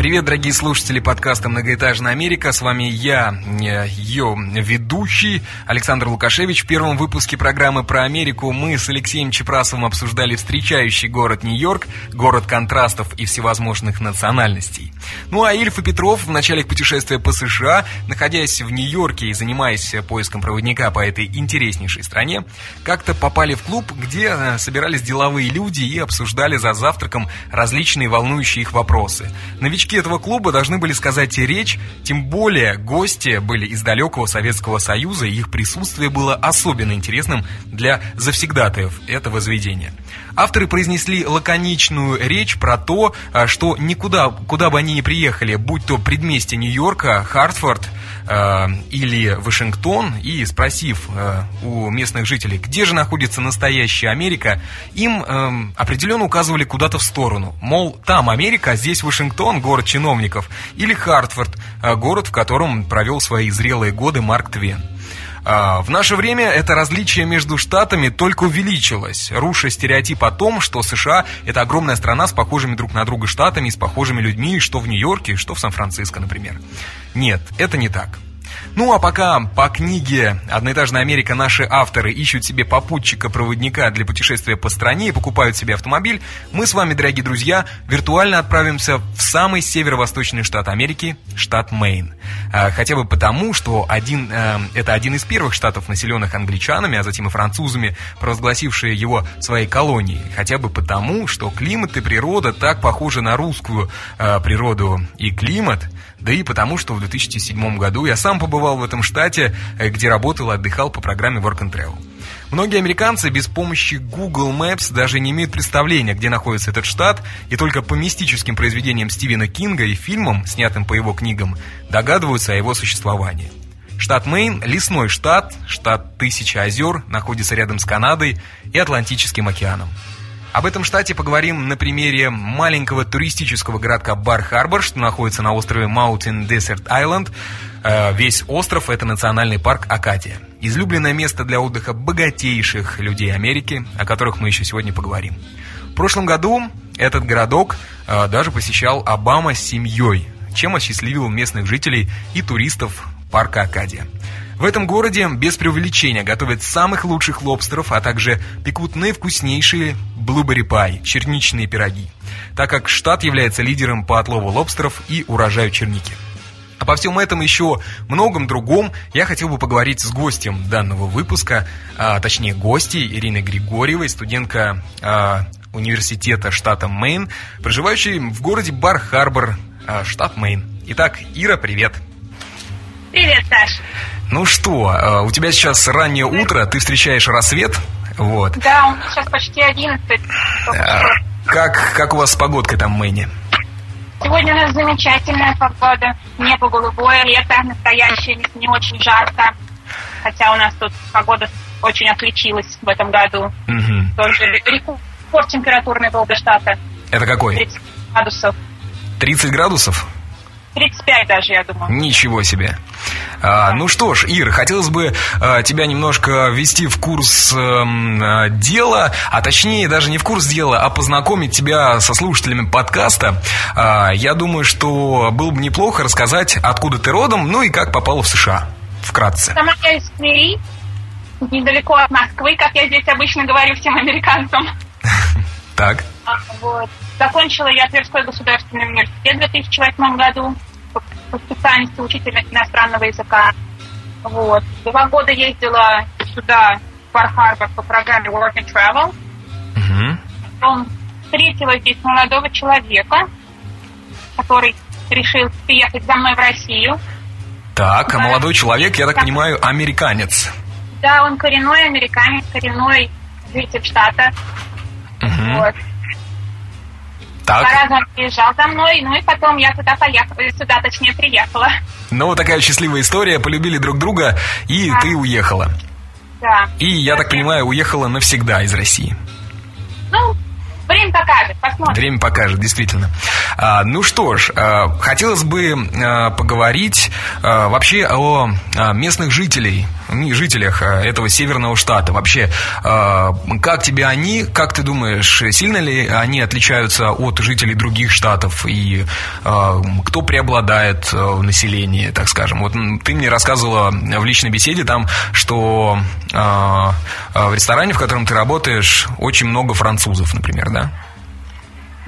Привет, дорогие слушатели подкаста «Многоэтажная Америка». С вами я, э, ее ведущий Александр Лукашевич. В первом выпуске программы про Америку мы с Алексеем Чепрасовым обсуждали встречающий город Нью-Йорк, город контрастов и всевозможных национальностей. Ну а Ильф и Петров в начале путешествия по США, находясь в Нью-Йорке и занимаясь поиском проводника по этой интереснейшей стране, как-то попали в клуб, где э, собирались деловые люди и обсуждали за завтраком различные волнующие их вопросы. Новички Новички этого клуба должны были сказать речь, тем более гости были из далекого Советского Союза, и их присутствие было особенно интересным для завсегдатаев этого заведения. Авторы произнесли лаконичную речь про то, а, что никуда, куда бы они ни приехали, будь то предместье Нью-Йорка, Хартфорд или Вашингтон, и спросив э, у местных жителей, где же находится настоящая Америка, им э, определенно указывали куда-то в сторону. Мол, там Америка, а здесь Вашингтон, город чиновников, или Хартфорд, э, город, в котором провел свои зрелые годы Марк Твен. А, в наше время это различие между штатами только увеличилось, руша стереотип о том, что США – это огромная страна с похожими друг на друга штатами, с похожими людьми, что в Нью-Йорке, что в Сан-Франциско, например. Нет, это не так. Ну а пока по книге «Одноэтажная Америка» наши авторы ищут себе попутчика-проводника для путешествия по стране и покупают себе автомобиль, мы с вами, дорогие друзья, виртуально отправимся в самый северо-восточный штат Америки, штат Мэйн. А, хотя бы потому, что один, э, это один из первых штатов, населенных англичанами, а затем и французами, провозгласившие его своей колонией. Хотя бы потому, что климат и природа так похожи на русскую э, природу и климат, да и потому, что в 2007 году я сам побывал в этом штате, э, где работал и отдыхал по программе Work and Travel. Многие американцы без помощи Google Maps даже не имеют представления, где находится этот штат, и только по мистическим произведениям Стивена Кинга и фильмам, снятым по его книгам, догадываются о его существовании. Штат Мэйн – лесной штат, штат Тысячи озер, находится рядом с Канадой и Атлантическим океаном. Об этом штате поговорим на примере маленького туристического городка Бар-Харбор, что находится на острове Mountain Desert Island. Э, весь остров – это национальный парк Акадия. Излюбленное место для отдыха богатейших людей Америки, о которых мы еще сегодня поговорим. В прошлом году этот городок э, даже посещал Обама с семьей, чем осчастливил местных жителей и туристов парка Акадия. В этом городе без преувеличения готовят самых лучших лобстеров, а также пекут наивкуснейшие блубери пай, черничные пироги, так как штат является лидером по отлову лобстеров и урожаю черники. Обо всем этом еще многом другом я хотел бы поговорить с гостем данного выпуска, а, точнее гостей Ириной Григорьевой, студентка а, университета штата Мэйн, проживающей в городе Бар-Харбор, а, штат Мэйн. Итак, Ира, привет. Привет, Саш. Ну что, э, у тебя сейчас раннее утро, ты встречаешь рассвет, вот. Да, у меня сейчас почти 11. Э, как, как у вас с погодкой там в? Сегодня у нас замечательная погода. Небо голубое, лето настоящее, не очень жарко. Хотя у нас тут погода очень отличилась в этом году. Угу. Тоже рекорд температурный был для штата. Это какой? 30 градусов. 30 градусов? 35 даже, я думаю. Ничего себе. А, ну что ж, Ир, хотелось бы а, тебя немножко ввести в курс а, дела, а точнее даже не в курс дела, а познакомить тебя со слушателями подкаста. А, я думаю, что было бы неплохо рассказать, откуда ты родом, ну и как попала в США. Вкратце. Сама я из Твери, недалеко от Москвы, как я здесь обычно говорю всем американцам. Так. А, вот. Закончила я Тверской государственный университет в 2008 году по специальности учителя иностранного языка. Вот. Два года ездила сюда, в Бар-Харбор, по программе Work and Travel. Угу. Потом встретила здесь молодого человека, который решил приехать за мной в Россию. Так, а молодой человек, я так да. понимаю, американец. Да, он коренной американец, коренной житель штата. Угу. Вот. Так. Два раза приезжал за мной, ну и потом я туда поехала, сюда точнее приехала. Ну, такая счастливая история, полюбили друг друга, и да. ты уехала. Да. И, я так понимаю, уехала навсегда из России. Ну, время покажет. посмотрим. Время покажет, действительно. А, ну что ж, а, хотелось бы а, поговорить а, вообще о а, местных жителей, жителях а, этого северного штата. Вообще, а, как тебе они, как ты думаешь, сильно ли они отличаются от жителей других штатов? И а, кто преобладает в населении, так скажем? Вот ты мне рассказывала в личной беседе там, что в ресторане, в котором ты работаешь, очень много французов, например, да?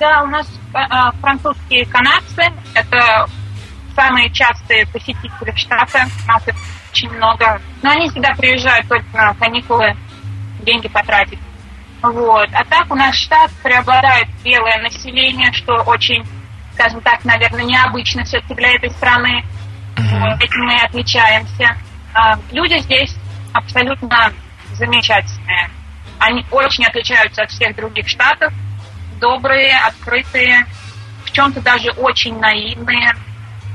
Да, у нас э, французские канадцы. Это самые частые посетители штата. У нас их очень много. Но они всегда приезжают только на каникулы, деньги потратить. Вот. А так у нас штат преобладает белое население, что очень, скажем так, наверное, необычно все-таки для этой страны. Mm-hmm. Этим мы отличаемся. А, люди здесь абсолютно замечательные. Они очень отличаются от всех других штатов добрые, открытые, в чем-то даже очень наивные.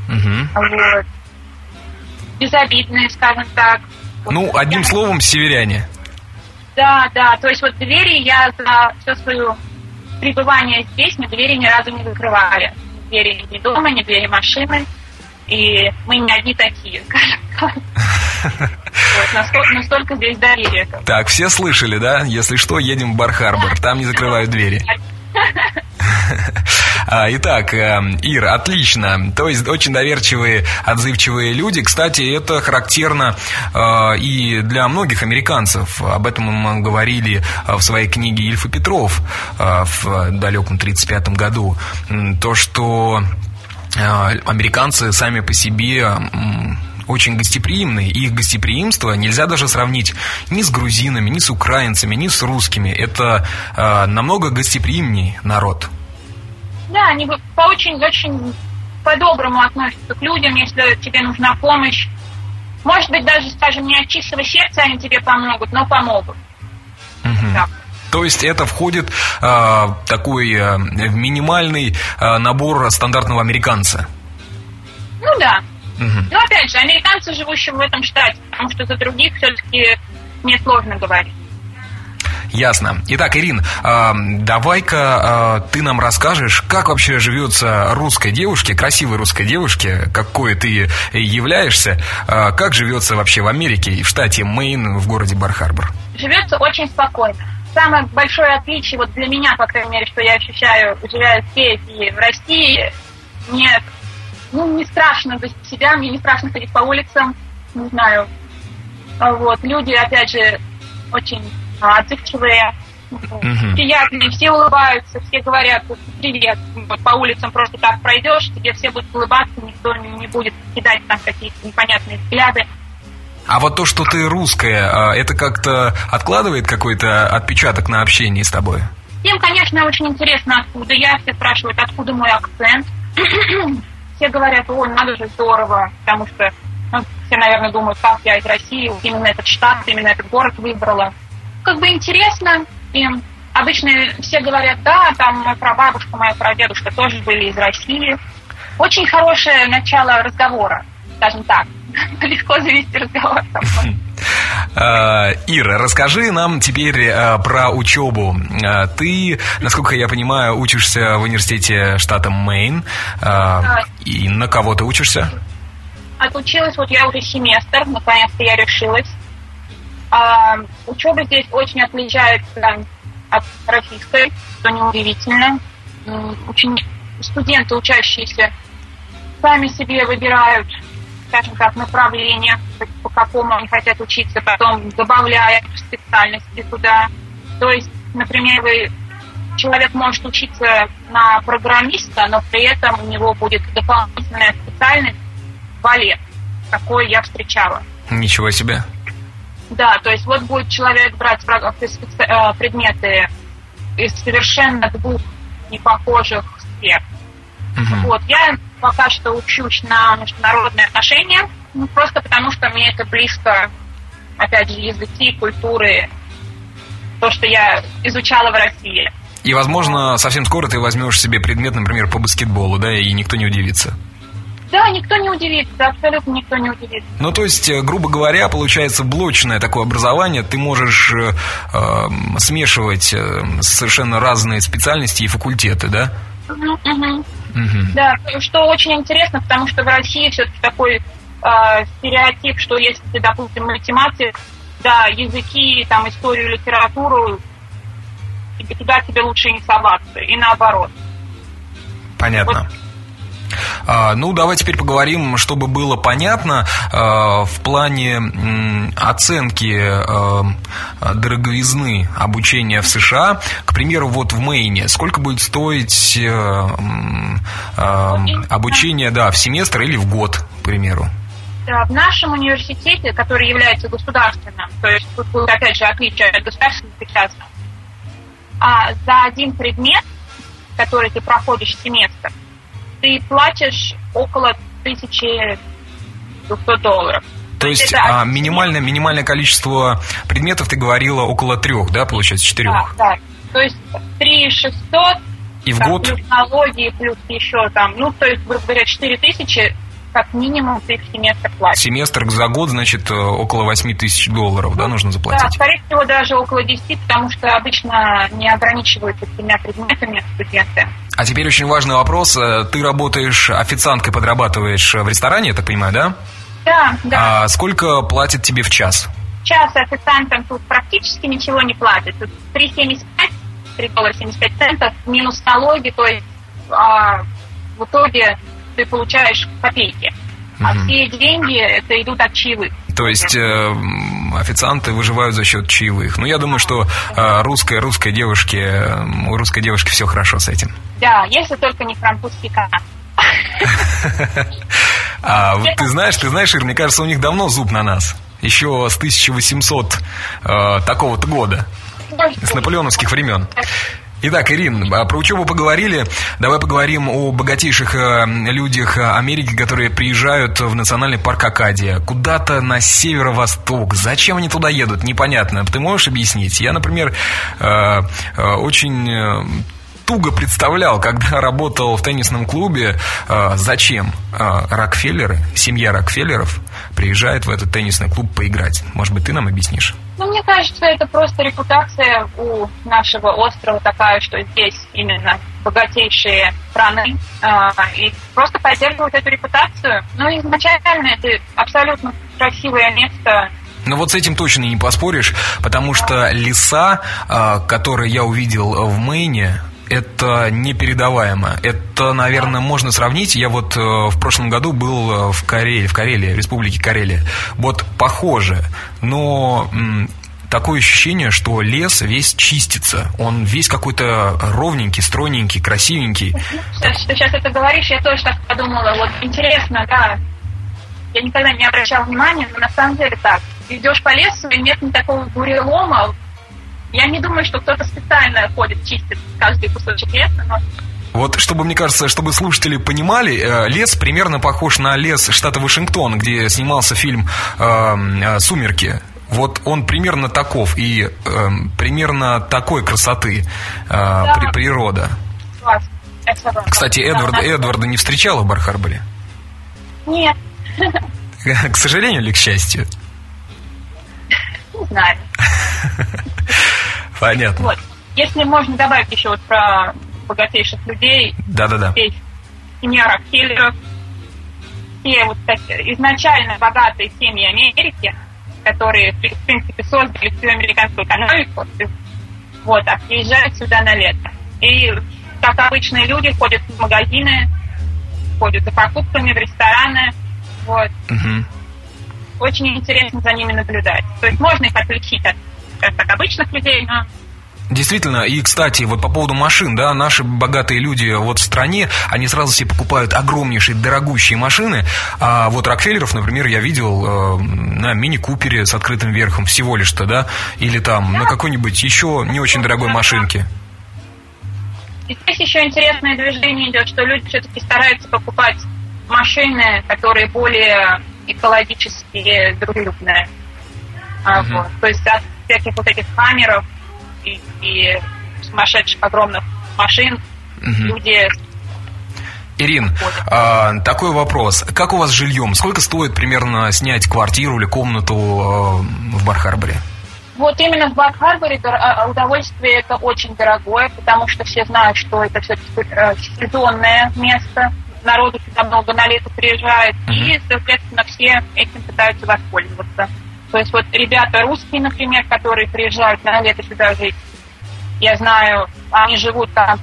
Угу. Вот. Безобидные, скажем так. Ну, вот, одним я... словом, северяне. Да, да. То есть вот двери я за все свое пребывание здесь, мы двери ни разу не закрывали. Двери ни дома, ни двери машины. И мы не одни такие, скажем так. Вот, настолько, настолько здесь доверие. Так, все слышали, да? Если что, едем в Бар-Харбор, там не закрывают двери. А, итак, э, Ир, отлично. То есть очень доверчивые, отзывчивые люди. Кстати, это характерно э, и для многих американцев. Об этом мы говорили в своей книге Ильф и Петров э, в далеком 1935 году. То, что американцы сами по себе очень гостеприимные, их гостеприимство нельзя даже сравнить ни с грузинами, ни с украинцами, ни с русскими. Это э, намного гостеприимнее народ. Да, они по очень-очень по-доброму относятся к людям, если тебе нужна помощь. Может быть, даже, скажем, не от чистого сердца они тебе помогут, но помогут. Угу. Так. То есть это входит э, такой э, минимальный э, набор стандартного американца. Ну да. Угу. Но опять же, американцы, живущие в этом штате, потому что за других все-таки мне сложно говорить. Ясно. Итак, Ирин, э, давай-ка э, ты нам расскажешь, как вообще живется русской девушке, красивой русской девушке, какой ты являешься, э, как живется вообще в Америке, в штате Мэйн, в городе Бар-Харбор? Живется очень спокойно. Самое большое отличие, вот для меня, по крайней мере, что я ощущаю, живя здесь и в России, нет ну, не страшно за себя, мне не страшно ходить по улицам, не знаю. Вот, люди, опять же, очень отзывчивые, uh приятные, все улыбаются, все говорят привет. По улицам просто так пройдешь, тебе все будут улыбаться, никто не будет кидать там какие-то непонятные взгляды. А вот то, что ты русская, а, это как-то откладывает какой-то отпечаток на общении с тобой? Всем, конечно, очень интересно, откуда я. Все спрашивают, откуда мой акцент все говорят, ой, надо же здорово, потому что ну, все, наверное, думают, как я из России, именно этот штат, именно этот город выбрала. Как бы интересно им. Обычно все говорят, да, там моя прабабушка, моя прадедушка тоже были из России. Очень хорошее начало разговора, скажем так. Легко завести разговор. Э, Ира, расскажи нам теперь э, про учебу. Э, ты, насколько я понимаю, учишься в университете штата Мэйн. И на кого ты учишься? Отучилась, вот я уже семестр, наконец-то я решилась. Учеба здесь очень отличается от российской, что неудивительно. Очень студенты, учащиеся, сами себе выбирают скажем так, направление, по какому они хотят учиться, потом добавляя специальности туда. То есть, например, вы, человек может учиться на программиста, но при этом у него будет дополнительная специальность балет. Такое я встречала. Ничего себе. Да, то есть вот будет человек брать э, предметы из совершенно двух непохожих сфер. Угу. Вот, я пока что учусь на международные отношения, ну, просто потому что мне это близко, опять же, языки, культуры, то, что я изучала в России. И, возможно, совсем скоро ты возьмешь себе предмет, например, по баскетболу, да, и никто не удивится. Да, никто не удивится, абсолютно никто не удивится. Ну, то есть, э, грубо говоря, получается блочное такое образование, ты можешь э, э, смешивать э, совершенно разные специальности и факультеты, да? Угу, угу. Угу. Да, что очень интересно, потому что в России все-таки такой э, стереотип, что если ты, допустим, математик, да, языки, там, историю, литературу, туда тебе лучше не соваться, и наоборот. Понятно. Вот ну, давай теперь поговорим, чтобы было понятно, а, в плане оценки а, дороговизны обучения в США. К примеру, вот в Мэйне, сколько будет стоить обучение, да, в семестр или в год, к примеру? Да, в нашем университете, который является государственным, то есть тут будет, опять же, отличие от государственного и а за один предмет, который ты проходишь семестр, ты платишь около 1200 долларов. То есть это а, минимальное, минимальное количество предметов ты говорила около трех, да, получается, четырех? Да, да. То есть 3 600, и в год? плюс налоги, плюс еще там, ну, то есть, грубо говоря, 4 тысячи как минимум ты в семестр платишь. Семестр за год, значит, э, около 8 тысяч долларов, да, нужно заплатить? Да, скорее всего, даже около 10, потому что обычно не ограничиваются тремя предметами студенты. А теперь очень важный вопрос. Э, ты работаешь официанткой, подрабатываешь в ресторане, я так понимаю, да? Да, да. А сколько платят тебе в час? В час официантам тут практически ничего не платят. Тут 3,75, 3 доллара 75 центов, минус налоги, то есть а, в итоге ты получаешь копейки. А угу. все деньги это идут от чаевых. То есть э, официанты выживают за счет чаевых. Ну, я думаю, что э, русской, русской девушке, э, у русской девушки все хорошо с этим. Да, если только не французский канат. А ты знаешь, ты знаешь, Ир, мне кажется, у них давно зуб на нас. Еще с 1800 э, такого-то года. С наполеоновских времен. Итак, Ирин, а про учебу поговорили. Давай поговорим о богатейших э, людях Америки, которые приезжают в национальный парк Акадия. Куда-то на северо-восток. Зачем они туда едут? Непонятно. Ты можешь объяснить? Я, например, э, э, очень туго представлял, когда работал в теннисном клубе, зачем Рокфеллеры, семья Рокфеллеров приезжает в этот теннисный клуб поиграть. Может быть, ты нам объяснишь? Ну, мне кажется, это просто репутация у нашего острова такая, что здесь именно богатейшие страны, э, и просто поддерживают эту репутацию. Ну, изначально это абсолютно красивое место, ну вот с этим точно не поспоришь, потому что леса, которые я увидел в Мэйне, это непередаваемо. Это, наверное, можно сравнить. Я вот э, в прошлом году был э, в Карелии, в Карелии, в Республике Карелия. Вот похоже, но такое ощущение, что лес весь чистится. Он весь какой-то ровненький, стройненький, красивенький. Сейчас это говоришь, я тоже так подумала. Вот интересно, да. Я никогда не обращала внимания, но на самом деле так. Идешь по лесу, и нет никакого бурелома, я не думаю, что кто-то специально ходит, чистит каждый кусочек леса, но вот, чтобы, мне кажется, чтобы слушатели понимали, э, лес примерно похож на лес штата Вашингтон, где снимался фильм э, «Сумерки». Вот он примерно таков и э, примерно такой красоты э, да. при, природа. Кстати, Эдвард, да, Эдварда не встречала в Бархарборе? Нет. К сожалению или к счастью? Не знаю. Понятно. Вот. Если можно добавить еще вот про богатейших людей. Да-да-да. Семья Рокфеллеров. Все вот изначально богатые семьи Америки, которые, в принципе, создали всю американскую экономику, вот, а приезжают сюда на лето. И, как обычные люди, ходят в магазины, ходят за покупками, в рестораны, вот. Угу. Очень интересно за ними наблюдать. То есть можно их отличить от как обычных людей, но Действительно, и, кстати, вот по поводу машин, да, наши богатые люди вот в стране, они сразу себе покупают огромнейшие, дорогущие машины, а вот Рокфеллеров, например, я видел э, на мини-купере с открытым верхом всего лишь-то, да, или там на какой-нибудь еще не очень дорогой машинке. И здесь еще интересное движение идет, что люди все-таки стараются покупать машины, которые более экологически дружелюбные. Uh-huh. Вот. То есть всяких вот этих камеров и, и сумасшедших огромных машин угу. люди Ирин, а, такой вопрос. Как у вас с жильем? Сколько стоит примерно снять квартиру или комнату а, в Бар-Харборе? Вот именно в Бар-Харборе а, удовольствие это очень дорогое, потому что все знают, что это все-таки э, сезонное место. Народу сюда много на лето приезжает, mm-hmm. и, соответственно, все этим пытаются воспользоваться. То есть вот ребята русские, например, которые приезжают на лето сюда жить, я знаю, они живут там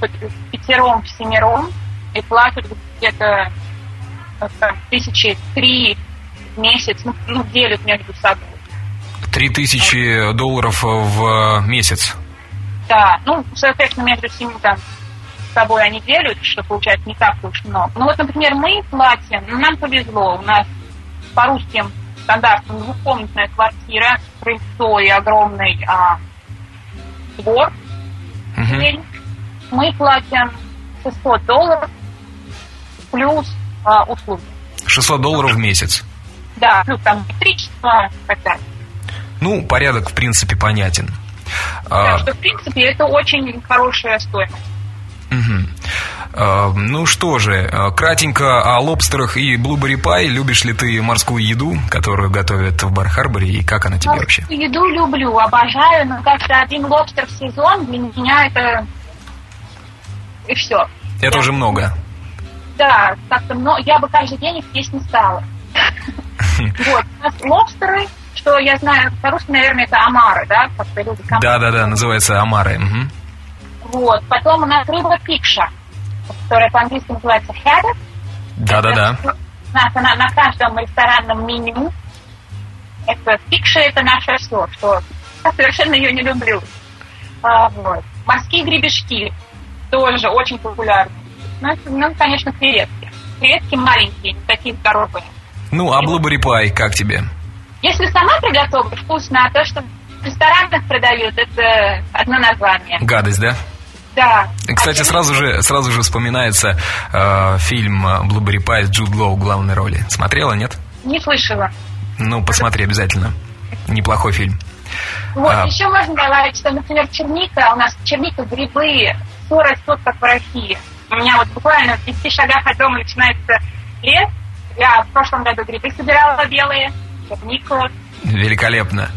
пятером, семером, и платят где-то тысячи три в месяц, ну, ну, делят между собой. Три тысячи долларов в месяц? Да, ну, соответственно, между семью там с собой они делят, что получается не так уж много. Ну вот, например, мы платим, ну, нам повезло, у нас по русским стандартам двухкомнатная квартира, крыльцо и огромный а, двор. Угу. Мы платим 600 долларов плюс а, услуги. 600 долларов в месяц? Да, плюс там электричество и так далее. Ну, порядок, в принципе, понятен. Да, а... что, в принципе, это очень хорошая стоимость. Угу. Ну что же, а, кратенько о лобстерах и блубери пай. Любишь ли ты морскую еду, которую готовят в Бар-Харборе, и как она тебе вообще? еду люблю, обожаю, но как-то один лобстер в сезон для меня это... И все. Это Я... уже много да, как-то, но я бы каждый день их есть не стала. Вот, у нас лобстеры, что я знаю, по-русски, наверное, это омары, да? Да, да, да, называется омары. Вот, потом у нас рыба пикша, которая по-английски называется haddock. Да, да, да. У нас она на каждом ресторанном меню. Это пикша, это наше все, что я совершенно ее не люблю. А, вот. Морские гребешки тоже очень популярны. Ну, ну, конечно, креветки. Креветки маленькие, не такие здоровые. Ну, а блубери пай как тебе? Если сама приготовлю, вкусно, а то, что в ресторанах продают, это одно название. Гадость, да? Да. Кстати, сразу же, сразу же вспоминается э, фильм «Блубери Пай» с Джуд Лоу в главной роли. Смотрела, нет? Не слышала. Ну, посмотри обязательно. Неплохой фильм. Вот, а... еще можно добавить, что, например, черника, у нас черника, грибы, все растут, как в России. У меня вот буквально в 10 шагах от дома начинается лес. Я в прошлом году грибы собирала белые, чернику. Великолепно.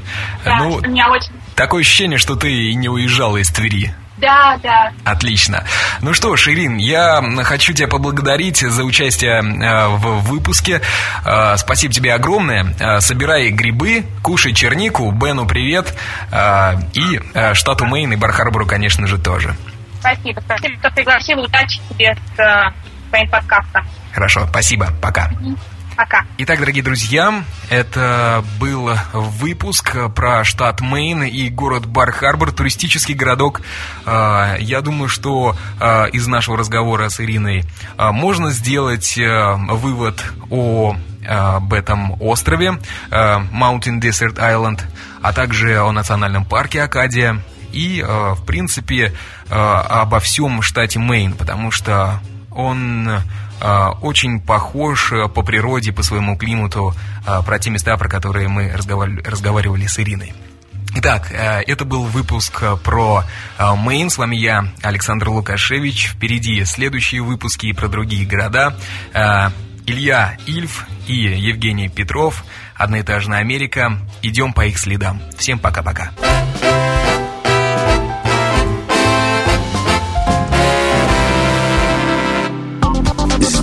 Да, ну, меня очень... Такое ощущение, что ты не уезжала из Твери. Да, да. Отлично. Ну что ж, Ирин, я хочу тебя поблагодарить за участие э, в выпуске. Э, спасибо тебе огромное. Э, собирай грибы, кушай чернику. Бену привет. И штату Мэйн и Бархарбору, конечно же, тоже. Спасибо. Спасибо, что пригласил. Удачи тебе с твоим подкастом. Хорошо, спасибо. Пока. Пока. Итак, дорогие друзья, это был выпуск про штат Мэйн и город Бар-Харбор, туристический городок. Э, я думаю, что э, из нашего разговора с Ириной э, можно сделать вывод о об этом острове Mountain Desert Island, а также о национальном парке Акадия и, в принципе, обо всем штате Мэйн, потому что он очень похож по природе, по своему климату, про те места, про которые мы разговаривали с Ириной. Итак, это был выпуск про Мэйн. С вами я, Александр Лукашевич. Впереди следующие выпуски про другие города. Илья Ильф и Евгений Петров. Одноэтажная Америка. Идем по их следам. Всем пока-пока.